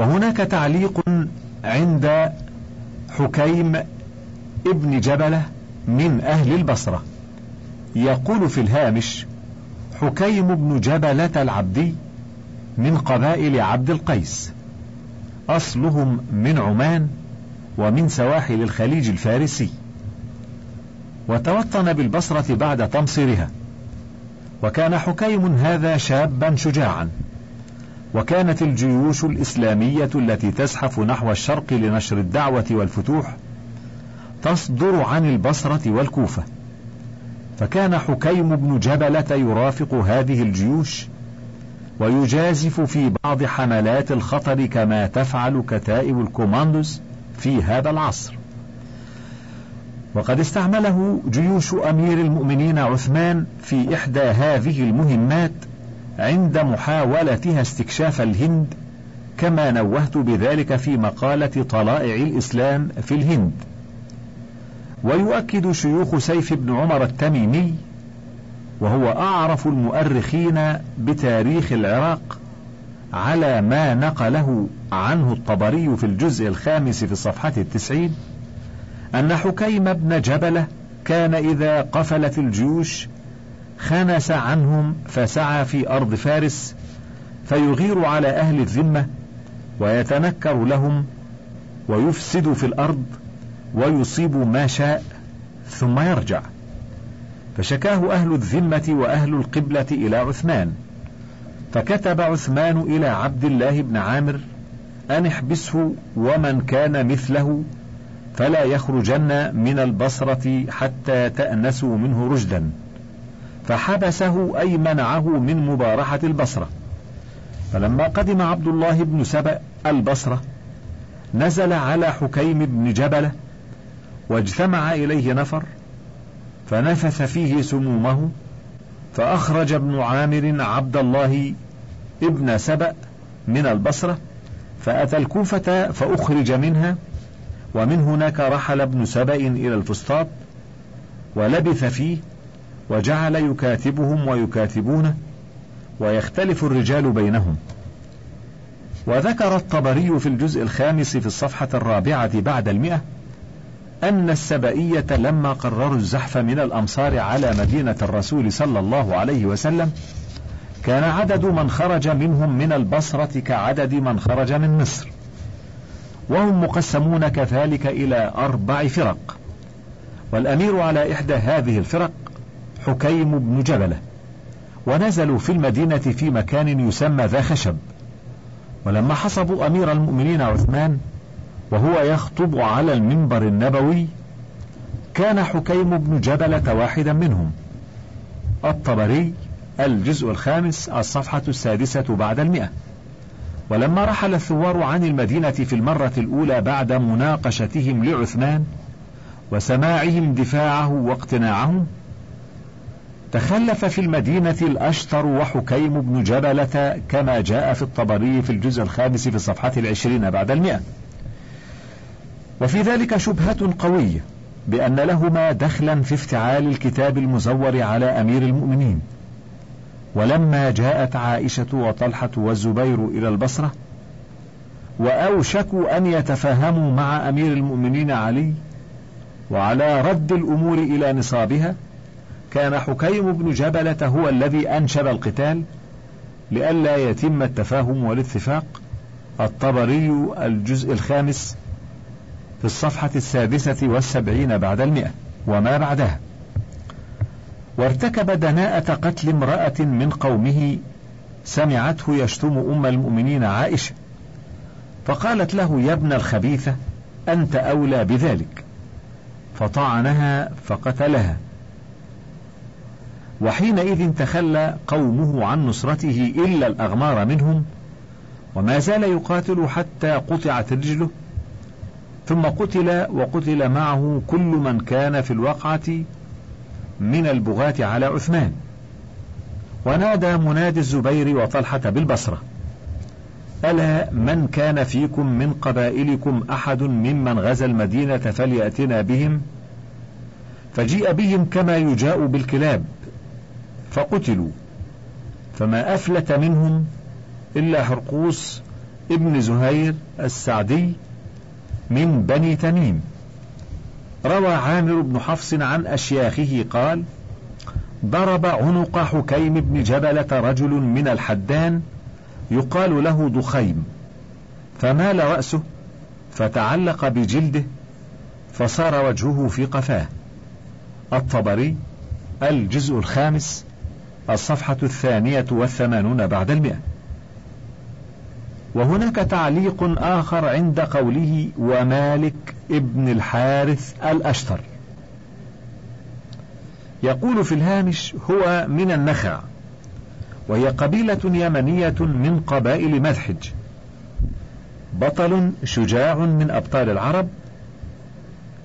وهناك تعليق عند حكيم ابن جبلة من أهل البصرة. يقول في الهامش حكيم بن جبلة العبدي من قبائل عبد القيس. أصلهم من عمان ومن سواحل الخليج الفارسي. وتوطن بالبصرة بعد تمصيرها. وكان حكيم هذا شابا شجاعا. وكانت الجيوش الإسلامية التي تزحف نحو الشرق لنشر الدعوة والفتوح تصدر عن البصرة والكوفة. فكان حكيم بن جبلة يرافق هذه الجيوش ويجازف في بعض حملات الخطر كما تفعل كتائب الكوماندوز في هذا العصر. وقد استعمله جيوش أمير المؤمنين عثمان في إحدى هذه المهمات عند محاولتها استكشاف الهند كما نوهت بذلك في مقالة طلائع الإسلام في الهند. ويؤكد شيوخ سيف بن عمر التميمي وهو أعرف المؤرخين بتاريخ العراق على ما نقله عنه الطبري في الجزء الخامس في الصفحه التسعين أن حكيم بن جبلة كان إذا قفلت الجيوش خنس عنهم فسعى في أرض فارس فيغير على أهل الذمة ويتنكر لهم ويفسد في الأرض ويصيب ما شاء ثم يرجع. فشكاه أهل الذمة وأهل القبلة إلى عثمان. فكتب عثمان إلى عبد الله بن عامر أن احبسه ومن كان مثله فلا يخرجن من البصرة حتى تأنسوا منه رشدا. فحبسه أي منعه من مبارحة البصرة. فلما قدم عبد الله بن سبأ البصرة نزل على حكيم بن جبلة واجتمع إليه نفر فنفث فيه سمومه فأخرج ابن عامر عبد الله ابن سبأ من البصرة فأتى الكوفة فأخرج منها ومن هناك رحل ابن سبأ إلى الفسطاط ولبث فيه وجعل يكاتبهم ويكاتبونه ويختلف الرجال بينهم. وذكر الطبري في الجزء الخامس في الصفحة الرابعة بعد المئة أن السبئية لما قرروا الزحف من الأمصار على مدينة الرسول صلى الله عليه وسلم كان عدد من خرج منهم من البصرة كعدد من خرج من مصر. وهم مقسمون كذلك إلى أربع فرق. والأمير على إحدى هذه الفرق حكيم بن جبلة ونزلوا في المدينة في مكان يسمى ذا خشب. ولما حصبوا أمير المؤمنين عثمان وهو يخطب على المنبر النبوي كان حكيم بن جبلة واحدا منهم. الطبري الجزء الخامس الصفحة السادسة بعد المئة. ولما رحل الثوار عن المدينة في المرة الأولى بعد مناقشتهم لعثمان وسماعهم دفاعه واقتناعهم تخلف في المدينة الأشتر وحكيم بن جبلة كما جاء في الطبري في الجزء الخامس في الصفحة العشرين بعد المئة. وفي ذلك شبهة قوية بأن لهما دخلا في افتعال الكتاب المزور على أمير المؤمنين. ولما جاءت عائشة وطلحة والزبير إلى البصرة وأوشكوا أن يتفاهموا مع أمير المؤمنين علي وعلى رد الأمور إلى نصابها كان حكيم بن جبلة هو الذي أنشب القتال لئلا يتم التفاهم والاتفاق. الطبري الجزء الخامس في الصفحة السادسة والسبعين بعد المئة وما بعدها. وارتكب دناءة قتل امرأة من قومه سمعته يشتم أم المؤمنين عائشة فقالت له يا ابن الخبيثة أنت أولى بذلك. فطعنها فقتلها. وحينئذ تخلى قومه عن نصرته إلا الأغمار منهم وما زال يقاتل حتى قطعت رجله. ثم قتل وقتل معه كل من كان في الوقعة من البغاة على عثمان. ونادى منادي الزبير وطلحة بالبصرة. ألا من كان فيكم من قبائلكم أحد ممن غزا المدينة فليأتنا بهم؟ فجيء بهم كما يجاء بالكلاب. فقتلوا. فما أفلت منهم إلا حرقوس ابن زهير السعدي من بني تميم. روى عامر بن حفص عن أشياخه قال ضرب عنق حكيم بن جبلة رجل من الحدان يقال له ضخيم فمال رأسه فتعلق بجلده فصار وجهه في قفاه. الطبري الجزء الخامس الصفحة الثانية والثمانون بعد المئة. وهناك تعليق آخر عند قوله ومالك ابن الحارث الأشتر. يقول في الهامش هو من النخع وهي قبيلة يمنية من قبائل مذحج بطل شجاع من أبطال العرب.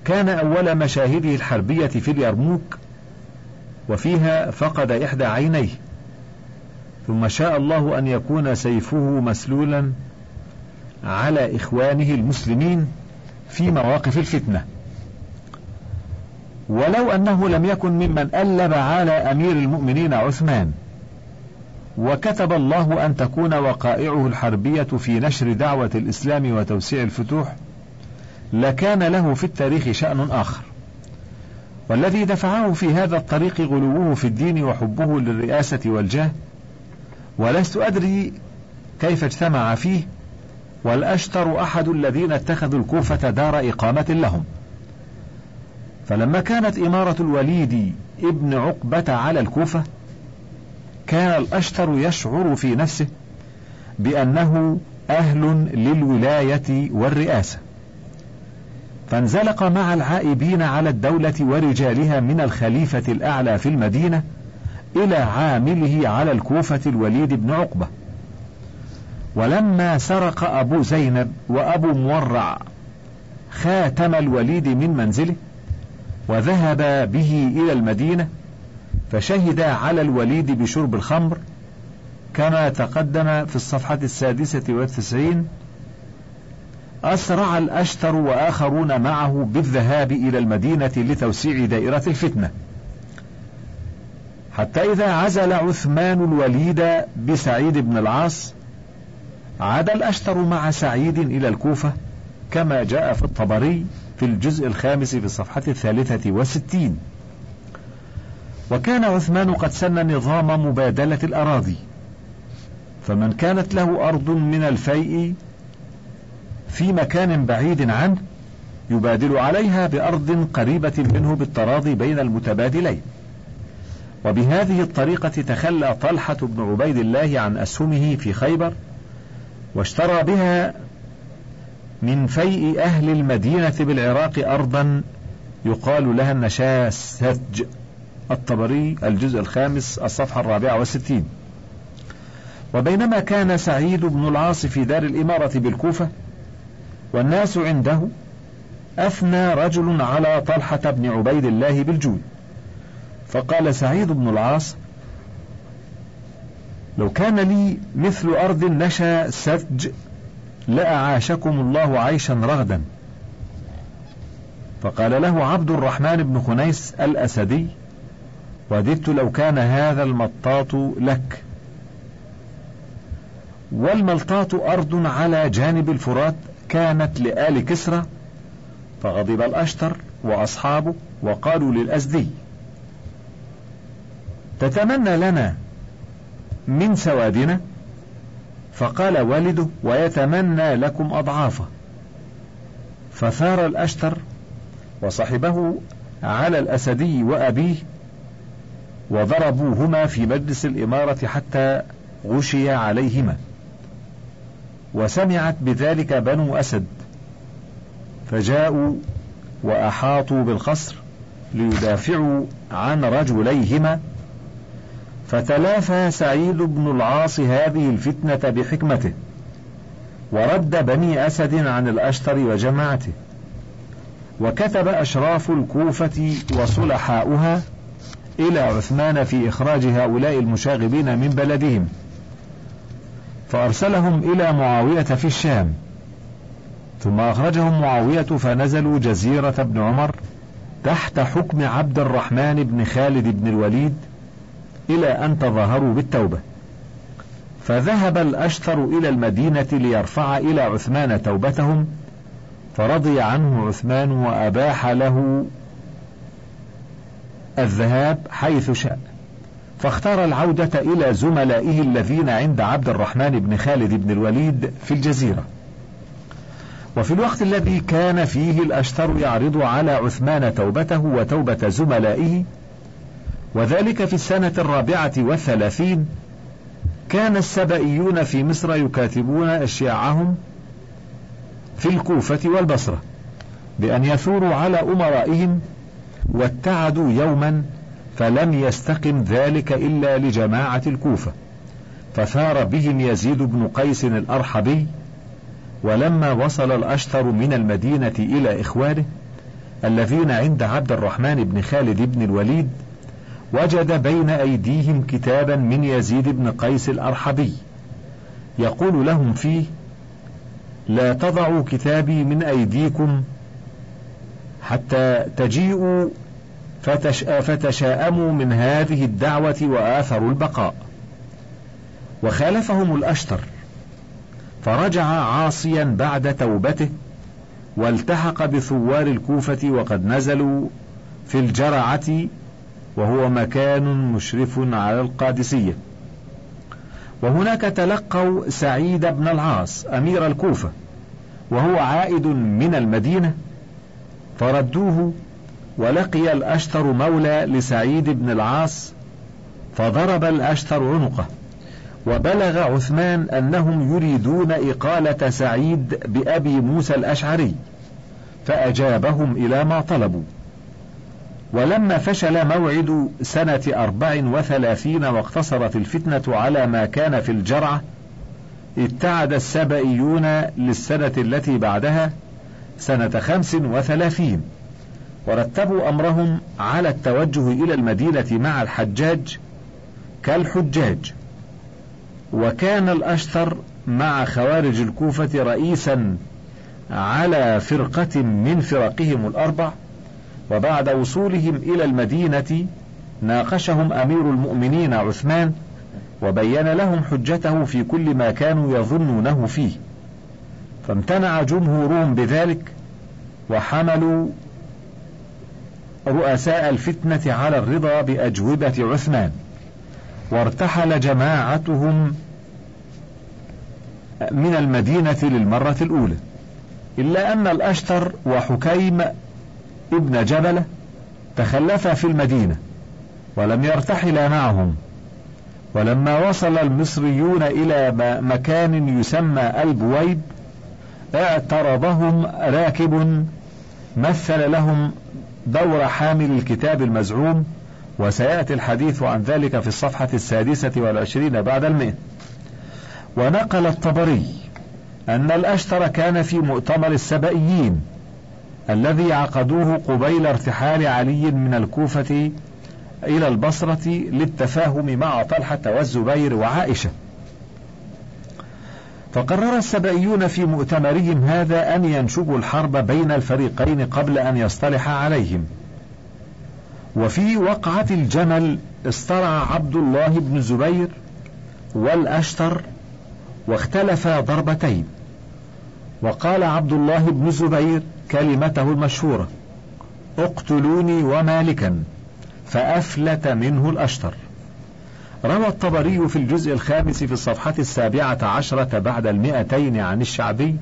كان أول مشاهده الحربية في اليرموك وفيها فقد إحدى عينيه. ثم شاء الله أن يكون سيفه مسلولا على إخوانه المسلمين في مواقف الفتنة. ولو أنه لم يكن ممن ألب على أمير المؤمنين عثمان. وكتب الله أن تكون وقائعه الحربية في نشر دعوة الإسلام وتوسيع الفتوح لكان له في التاريخ شأن آخر. والذي دفعه في هذا الطريق غلوه في الدين وحبه للرئاسة والجاه ولست أدري كيف اجتمع فيه والأشتر أحد الذين اتخذوا الكوفة دار إقامة لهم. فلما كانت إمارة الوليد ابن عقبة على الكوفة كان الأشتر يشعر في نفسه بأنه أهل للولاية والرئاسة. فانزلق مع العائبين على الدولة ورجالها من الخليفة الأعلى في المدينة إلى عامله على الكوفة الوليد بن عقبة. ولما سرق أبو زينب وأبو مورع خاتم الوليد من منزله وذهب به إلى المدينة فشهد على الوليد بشرب الخمر كما تقدم في الصفحة السادسة والتسعين أسرع الأشتر وآخرون معه بالذهاب إلى المدينة لتوسيع دائرة الفتنة. حتى إذا عزل عثمان الوليد بسعيد بن العاص عاد الأشتر مع سعيد إلى الكوفة كما جاء في الطبري في الجزء الخامس في الصفحة الثالثة والستين. وكان عثمان قد سن نظام مبادلة الأراضي فمن كانت له أرض من الفيء في مكان بعيد عنه يبادل عليها بأرض قريبة منه بالتراضي بين المتبادلين. وبهذه الطريقة تخلى طلحة بن عبيد الله عن أسهمه في خيبر واشترى بها من فيء أهل المدينة بالعراق أرضا يقال لها النشاسج الطبري الجزء الخامس الصفحة الرابعة والستين. وبينما كان سعيد بن العاص في دار الإمارة بالكوفة والناس عنده أثنى رجل على طلحة بن عبيد الله بالجود فقال سعيد بن العاص لو كان لي مثل أرض نشا سفج لأعاشكم الله عيشا رغدا. فقال له عبد الرحمن بن خنيس الأسدي وددت لو كان هذا المطاط لك. والملطاط أرض على جانب الفرات كانت لآل كسرى فغضب الأشتر وأصحابه وقالوا للأزدي تتمنى لنا من سوادنا؟ فقال والده ويتمنى لكم أضعافه. فثار الأشتر وصحبه على الأسدي وأبيه وضربوهما في مجلس الإمارة حتى غشي عليهما. وسمعت بذلك بنو أسد فجاءوا وأحاطوا بالقصر ليدافعوا عن رجليهما. فتلافى سعيد بن العاص هذه الفتنة بحكمته ورد بني أسد عن الأشتر وجماعته. وكتب أشراف الكوفة وصلحاؤها إلى عثمان في إخراج هؤلاء المشاغبين من بلدهم. فأرسلهم إلى معاوية في الشام. ثم أخرجهم معاوية فنزلوا جزيرة بن عمر تحت حكم عبد الرحمن بن خالد بن الوليد إلى أن تظاهروا بالتوبة. فذهب الأشتر إلى المدينة ليرفع إلى عثمان توبتهم فرضي عنه عثمان وأباح له الذهاب حيث شاء. فاختار العودة إلى زملائه الذين عند عبد الرحمن بن خالد بن الوليد في الجزيرة. وفي الوقت الذي كان فيه الأشتر يعرض على عثمان توبته وتوبة زملائه وذلك في السنة الرابعة والثلاثين كان السبئيون في مصر يكاتبون أشياعهم في الكوفة والبصرة بأن يثوروا على أمرائهم واتعدوا يوما فلم يستقم ذلك إلا لجماعة الكوفة فثار بهم يزيد بن قيس الأرحبي ولما وصل الأشتر من المدينة إلى إخوانه الذين عند عبد الرحمن بن خالد بن الوليد وجد بين أيديهم كتابا من يزيد بن قيس الأرحبي يقول لهم فيه لا تضعوا كتابي من أيديكم حتى تجيئوا فتشاءموا من هذه الدعوة وآثروا البقاء. وخالفهم الأشتر فرجع عاصيا بعد توبته والتحق بثوار الكوفة وقد نزلوا في الجرعة وهو مكان مشرف على القادسية. وهناك تلقوا سعيد بن العاص أمير الكوفة وهو عائد من المدينة فردوه ولقي الأشتر مولى لسعيد بن العاص فضرب الأشتر عنقه وبلغ عثمان أنهم يريدون إقالة سعيد بأبي موسى الأشعري فأجابهم إلى ما طلبوا. ولما فشل موعد سنة أربع وثلاثين واقتصرت الفتنة على ما كان في الجرعة ابتعد السبئيون للسنة التي بعدها سنة خمس وثلاثين. ورتبوا أمرهم على التوجه إلى المدينة مع الحجاج كالحجاج. وكان الأشتر مع خوارج الكوفة رئيسا على فرقة من فرقهم الأربع وبعد وصولهم إلى المدينة ناقشهم أمير المؤمنين عثمان وبين لهم حجته في كل ما كانوا يظنونه فيه. فامتنع جمهورهم بذلك وحملوا رؤساء الفتنة على الرضا بأجوبة عثمان. وارتحل جماعتهم من المدينة للمرة الأولى. إلا أن الأشتر وحكيم ابن جبلة تخلفا في المدينة ولم يرتحلا معهم. ولما وصل المصريون إلى مكان يسمى البويب اعترضهم راكب مثل لهم دور حامل الكتاب المزعوم وسيأتي الحديث عن ذلك في الصفحة السادسة والعشرين بعد المئة. ونقل الطبري أن الأشتر كان في مؤتمر السبئيين الذي عقدوه قبيل ارتحال علي من الكوفة إلى البصرة للتفاهم مع طلحة والزبير وعائشة. فقرر السبئيون في مؤتمرهم هذا أن ينشبوا الحرب بين الفريقين قبل أن يصطلح عليهم. وفي وقعة الجمل اصطرع عبد الله بن الزبير والأشتر واختلفا ضربتين. وقال عبد الله بن الزبير كلمته المشهورة اقتلوني ومالكا فأفلت منه الأشتر. روى الطبري في الجزء الخامس في الصفحة السابعة عشرة بعد المئتين عن الشعبي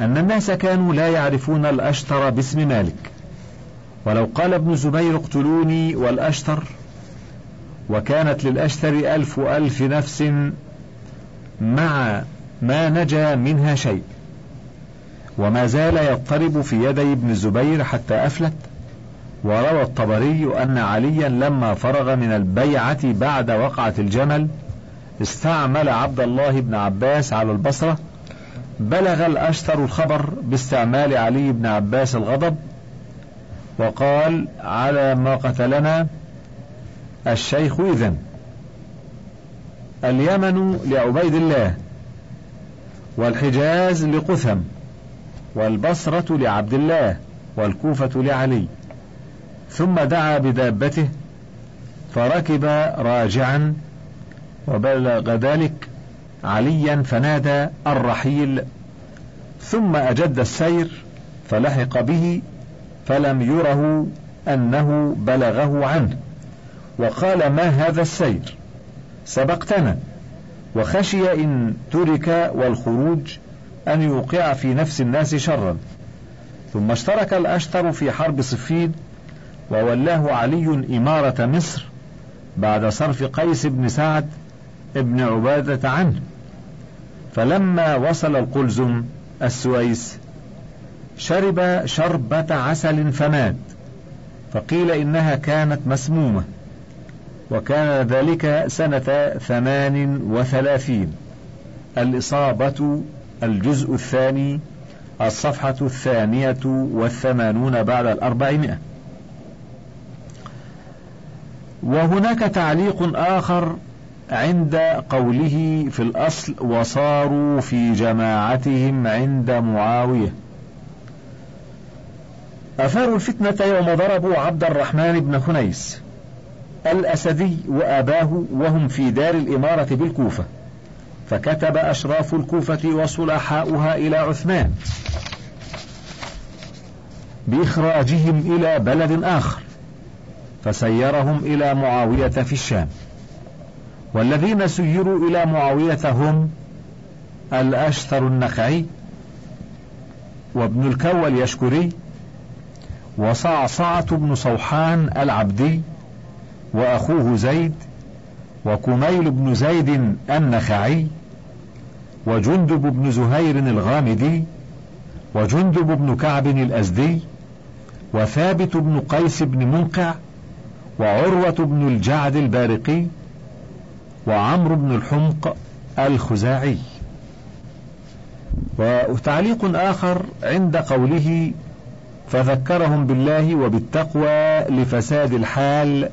أن الناس كانوا لا يعرفون الأشتر باسم مالك. ولو قال ابن زبير اقتلوني والأشتر وكانت للأشتر ألف ألف نفس مع ما نجا منها شيء وما زال يضطرب في يدي ابن الزبير حتى أفلت. وروى الطبري أن عليا لما فرغ من البيعة بعد وقعة الجمل استعمل عبد الله بن عباس على البصرة بلغ الأشتر الخبر باستعمال علي بن عباس الغضب وقال على ما قتلنا الشيخ إذن اليمن لعبيد الله والحجاز لقثم والبصرة لعبد الله والكوفة لعلي. ثم دعا بدابته فركب راجعا وبلغ ذلك عليا فنادى الرحيل. ثم أجد السير فلحق به فلم يره أنه بلغه عنه. وقال ما هذا السير؟ سبقتنا. وخشي إن ترك والخروج أن يوقع في نفس الناس شرا. ثم اشترك الأشتر في حرب صفين وولاه علي إمارة مصر بعد صرف قيس بن سعد ابن عبادة عنه. فلما وصل القلزم السويس شرب شربة عسل فمات فقيل إنها كانت مسمومة وكان ذلك سنة ثمان وثلاثين. الإصابة الجزء الثاني الصفحة الثانية والثمانون بعد الأربعمائة. وهناك تعليق آخر عند قوله في الأصل وصاروا في جماعتهم عند معاوية. أثاروا الفتنة يوم ضربوا عبد الرحمن بن خنيس الأسدي وأباه وهم في دار الإمارة بالكوفة فكتب أشراف الكوفة وصلحاؤها إلى عثمان بإخراجهم إلى بلد آخر. فسيرهم إلى معاوية في الشام. والذين سيروا إلى معاوية هم الأشثر النخعي وابن الكوى اليشكري وصعصعة بن صوحان العبدي وأخوه زيد وكميل بن زيد النخعي وجندب بن زهير الغامدي وجندب بن كعب الأزدي وثابت بن قيس بن منقع وعروة بن الجعد البارقي وعمرو بن الحمق الخزاعي. وتعليق آخر عند قوله فذكرهم بالله وبالتقوى لفساد الحال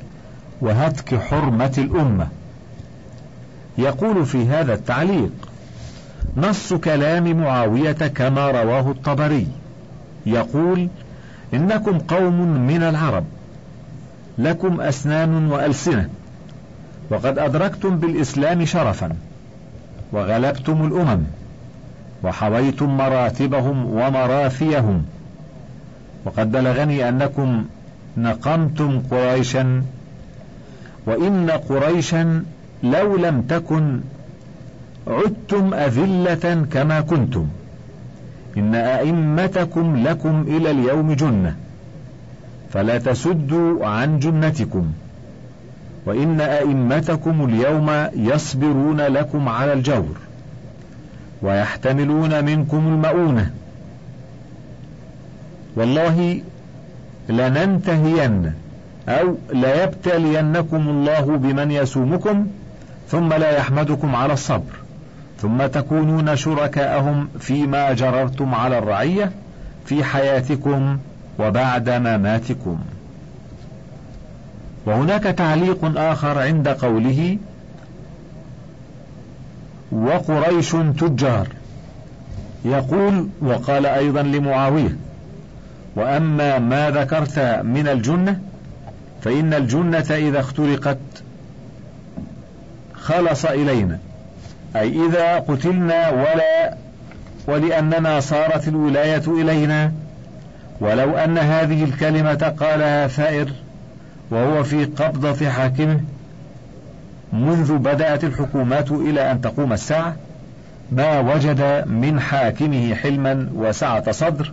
وهتك حرمة الأمة. يقول في هذا التعليق نص كلام معاوية كما رواه الطبري. يقول إنكم قوم من العرب. لكم أسنان وألسنة. وقد أدركتم بالإسلام شرفا وغلبتم الأمم وحويتم مراتبهم ومراثيهم وقد بلغني أنكم نقمتم قريشا وإن قريشا لو لم تكن عدتم أذلة كما كنتم. إن أئمتكم لكم إلى اليوم جنة. فلا تسدوا عن جنتكم وإن أئمتكم اليوم يصبرون لكم على الجور ويحتملون منكم المؤونة والله لننتهين أو ليبتلينكم الله بمن يسومكم ثم لا يحمدكم على الصبر ثم تكونون شركاءهم فيما جررتم على الرعية في حياتكم وبعد مماتكم. وهناك تعليق آخر عند قوله وقريش تجار. يقول وقال أيضا لمعاوية وأما ما ذكرت من الجنة فإن الجنة إذا اخترقت خلص إلينا. أي إذا قتلنا ولا ولأننا صارت الولاية إلينا. ولو أن هذه الكلمة قالها ثائر وهو في قبضة حاكمه منذ بدأت الحكومات إلى أن تقوم الساعة ما وجد من حاكمه حلما وسعة صدر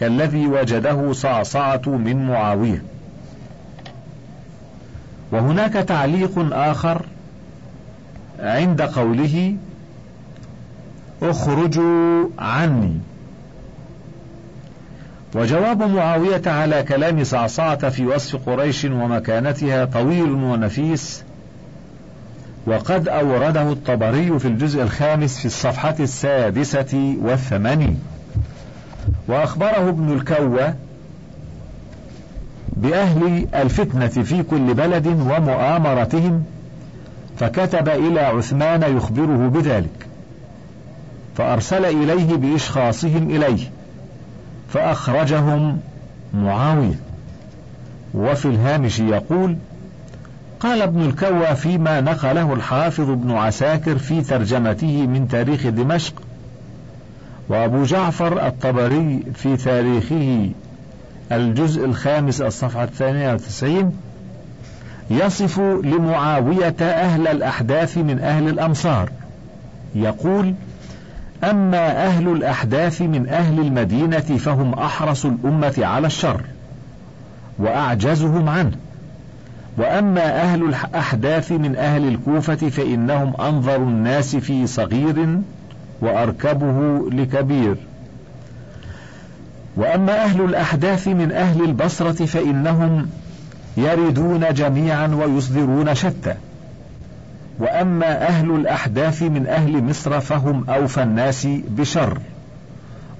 كالذي وجده صعصعة من معاوية. وهناك تعليق آخر عند قوله أخرجوا عني. وجواب معاوية على كلام صعصعة في وصف قريش ومكانتها طويل ونفيس وقد أورده الطبري في الجزء الخامس في الصفحة السادسة والثمانين. وأخبره ابن الكوى بأهل الفتنة في كل بلد ومؤامرتهم فكتب إلى عثمان يخبره بذلك فأرسل إليه بإشخاصهم إليه. فأخرجهم معاوية. وفي الهامش يقول قال ابن الكوى فيما نقله الحافظ ابن عساكر في ترجمته من تاريخ دمشق وأبو جعفر الطبري في تاريخه الجزء الخامس الصفحة الثانية وتسعين يصف لمعاوية أهل الأحداث من أهل الأمصار. يقول أما أهل الأحداث من أهل المدينة فهم أحرص الأمة على الشر وأعجزهم عنه. وأما أهل الأحداث من أهل الكوفة فإنهم أنظر الناس في صغير وأركبه لكبير. وأما أهل الأحداث من أهل البصرة فإنهم يردون جميعا ويصدرون شتى. وأما أهل الأحداث من أهل مصر فهم أوفى الناس بشر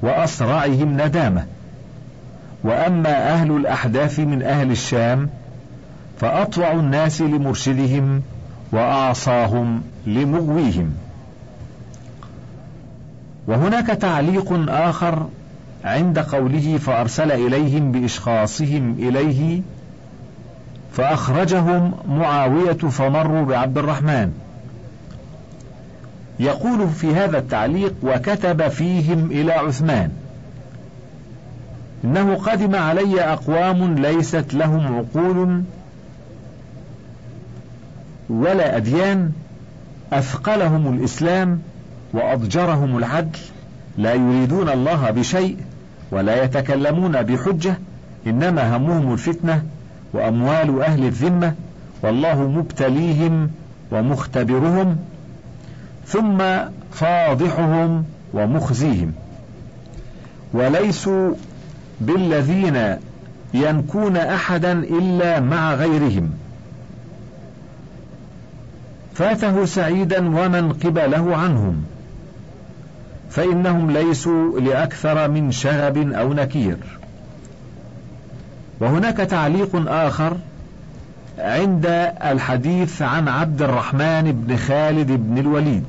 وأسرعهم ندامة. وأما أهل الأحداث من أهل الشام فأطوع الناس لمرشدهم وأعصاهم لمغويهم. وهناك تعليق آخر عند قوله فأرسل إليهم بإشخاصهم إليه فأخرجهم معاوية فمروا بعبد الرحمن. يقول في هذا التعليق وكتب فيهم إلى عثمان. إنه قدم علي أقوام ليست لهم عقول ولا أديان أثقلهم الإسلام وأضجرهم العدل لا يريدون الله بشيء ولا يتكلمون بحجة إنما همهم الفتنة وأموال أهل الذمة والله مبتليهم ومختبرهم ثم فاضحهم ومخزيهم. وليسوا بالذين ينكون أحدا إلا مع غيرهم. فاته سعيدا ومن قبله عنهم. فإنهم ليسوا لأكثر من شغب أو نكير. وهناك تعليق آخر عند الحديث عن عبد الرحمن بن خالد بن الوليد.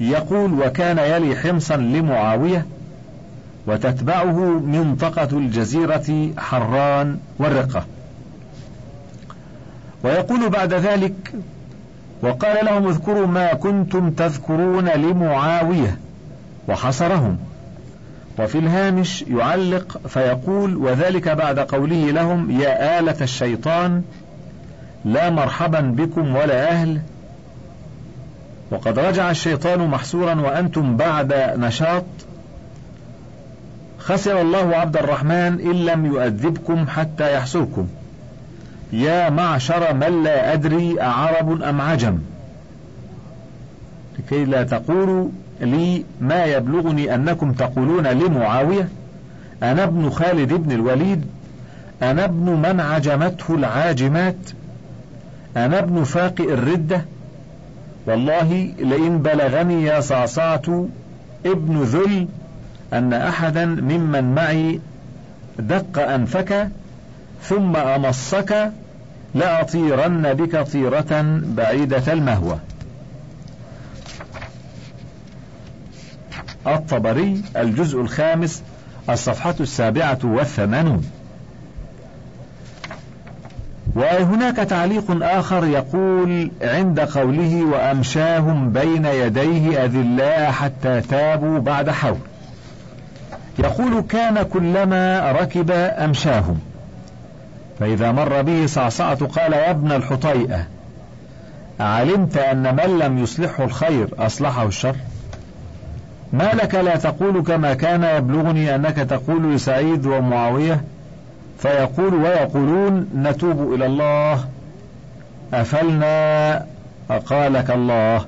يقول وكان يلي حمصا لمعاوية وتتبعه منطقة الجزيرة حران والرقة. ويقول بعد ذلك وقال لهم اذكروا ما كنتم تذكرون لمعاوية. وحصرهم وفي الهامش يعلق فيقول وذلك بعد قوله لهم يا آلة الشيطان لا مرحبا بكم ولا أهل. وقد رجع الشيطان محسورا وأنتم بعد نشاط. خسر الله عبد الرحمن إن لم يؤذبكم حتى يحسركم يا معشر من لا أدري أعرب أم عجم. لكي لا تقولوا لي ما يبلغني أنكم تقولون لمعاوية أنا ابن خالد بن الوليد أنا ابن من عجمته العاجمات أنا ابن فاقئ الردة. والله لئن بلغني يا صعصعة ابن ذل أن أحدا ممن معي دق أنفك ثم أمصك لأطيرن بك طيرة بعيدة المهوى. الطبري الجزء الخامس الصفحة السابعة والثمانون. وهناك تعليق آخر يقول عند قوله وأمشاهم بين يديه أذلاء حتى تابوا بعد حول. يقول كان كلما ركب أمشاهم. فإذا مر به صعصعة قال يا ابن الحطيئة علمت أن من لم يصلحه الخير أصلحه الشر؟ ما لك لا تقول كما كان يبلغني أنك تقول لسعيد ومعاوية؟ فيقول ويقولون نتوب إلى الله. أفلنا أقالك الله.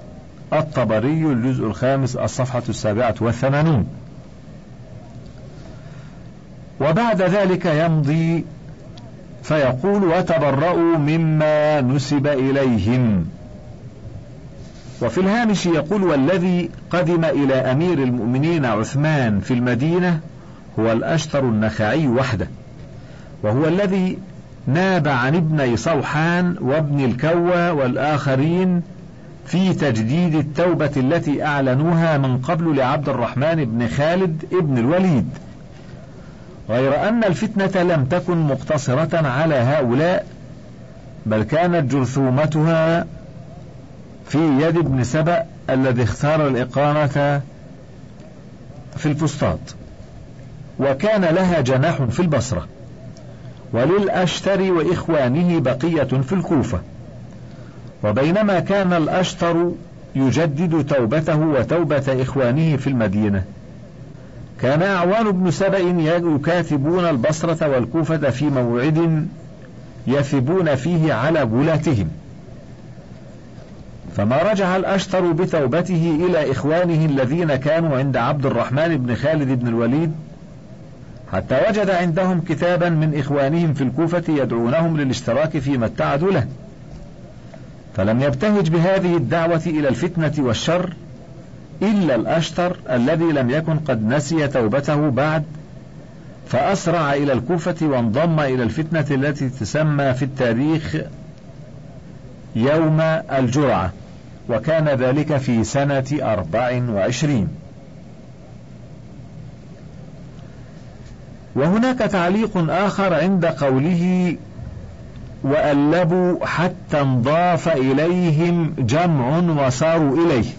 الطبري الجزء الخامس الصفحة السابعة والثمانون. وبعد ذلك يمضي فيقول وتبرأوا مما نسب إليهم. وفي الهامش يقول والذي قدم إلى أمير المؤمنين عثمان في المدينة هو الأشتر النخعي وحده وهو الذي ناب عن ابني صوحان وابن الكوى والآخرين في تجديد التوبة التي أعلنوها من قبل لعبد الرحمن بن خالد ابن الوليد. غير أن الفتنة لم تكن مقتصرة على هؤلاء بل كانت جرثومتها في يد ابن سبأ الذي اختار الإقامة في الفسطاط. وكان لها جناح في البصرة. وللأشتر وإخوانه بقية في الكوفة. وبينما كان الأشتر يجدد توبته وتوبة إخوانه في المدينة. كان أعوان ابن سبأ يكاتبون البصرة والكوفة في موعد يثبون فيه على غلاتهم فما رجع الأشتر بتوبته إلى إخوانه الذين كانوا عند عبد الرحمن بن خالد بن الوليد حتى وجد عندهم كتابا من إخوانهم في الكوفة يدعونهم للاشتراك فيما اتعدوا له. فلم يبتهج بهذه الدعوة إلى الفتنة والشر إلا الأشتر الذي لم يكن قد نسي توبته بعد فأسرع إلى الكوفة وانضم إلى الفتنة التي تسمى في التاريخ يوم الجرعة. وكان ذلك في سنة أربع وعشرين. وهناك تعليق آخر عند قوله وألبوا حتى انضاف إليهم جمع وصاروا إليه.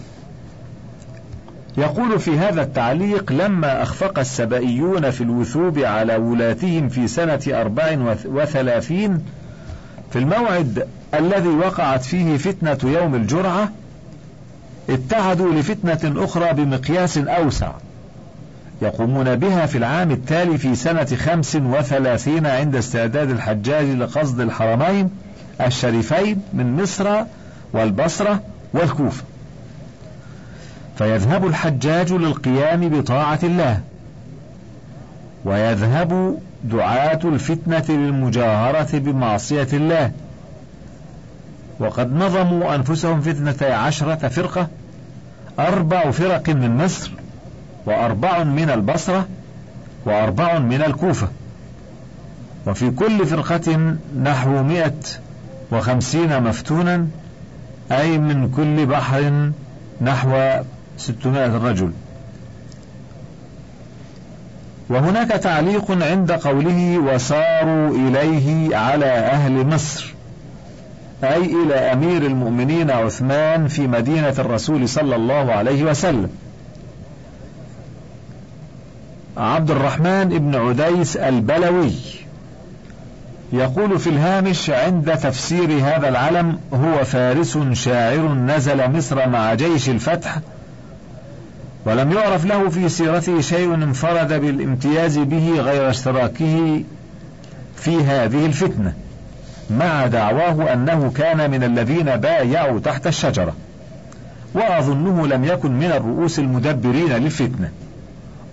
يقول في هذا التعليق لما أخفق السبائيون في الوثوب على ولاتهم في سنة أربع وثلاثين في الموعد الذي وقعت فيه فتنة يوم الجرعة اتعدوا لفتنة أخرى بمقياس أوسع يقومون بها في العام التالي في سنة خمس وثلاثين عند استعداد الحجاج لقصد الحرمين الشريفين من مصر والبصرة والكوفة. فيذهب الحجاج للقيام بطاعة الله ويذهب دعاة الفتنة للمجاهرة بمعصية الله. وقد نظموا أنفسهم في اثنتي عشرة فرقة أربع فرق من مصر وأربع من البصرة وأربع من الكوفة. وفي كل فرقة نحو مئة وخمسين مفتونا أي من كل بحر نحو ستمائة رجل. وهناك تعليق عند قوله وصاروا إليه على أهل مصر. أي إلى أمير المؤمنين عثمان في مدينة الرسول صلى الله عليه وسلم. عبد الرحمن بن عديس البلوي يقول في الهامش عند تفسير هذا العلم هو فارس شاعر نزل مصر مع جيش الفتح ولم يعرف له في سيرته شيء انفرد بالامتياز به غير اشتراكه في هذه الفتنة. مع دعواه أنه كان من الذين بايعوا تحت الشجرة. وأظنه لم يكن من الرؤوس المدبرين للفتنة.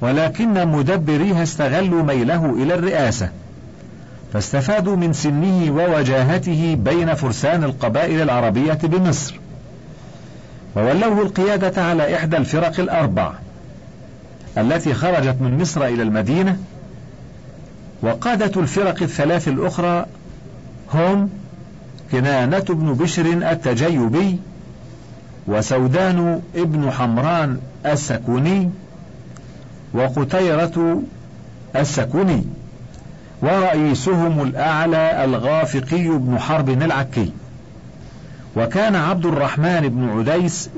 ولكن مدبريها استغلوا ميله إلى الرئاسة. فاستفادوا من سنه ووجاهته بين فرسان القبائل العربية بمصر. وولوه القيادة على إحدى الفرق الأربع التي خرجت من مصر إلى المدينة. وقادة الفرق الثلاث الأخرى هم كنانة بن بشر التجيبي وسودان ابن حمران السكوني وقتيرة السكوني ورئيسهم الأعلى الغافقي بن حرب العكي. وكان عبد الرحمن بن عديس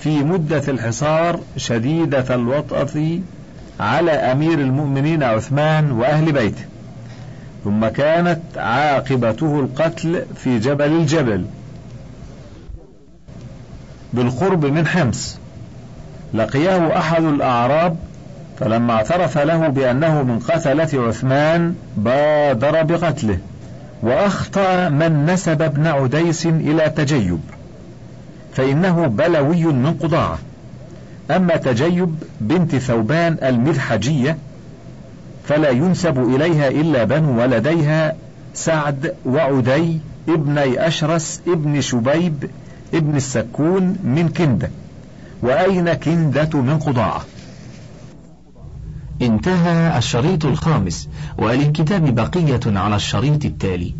في مدة الحصار شديدة الوطأة على أمير المؤمنين عثمان وأهل بيته. ثم كانت عاقبته القتل في جبل الجبل بالقرب من حمص. لقيه أحد الأعراب فلما اعترف له بأنه من قتلة عثمان بادر بقتله وأخطأ من نسب ابن عديس إلى تجيب فإنه بلوي من قضاعة. أما تجيب بنت ثوبان المذحجية فلا ينسب إليها إلا بنو ولديها سعد وعدي ابني أشرس ابن شبيب ابن السكون من كندة. وأين كندة من قضاعة انتهى الشريط الخامس وللكتاب بقية على الشريط التالي.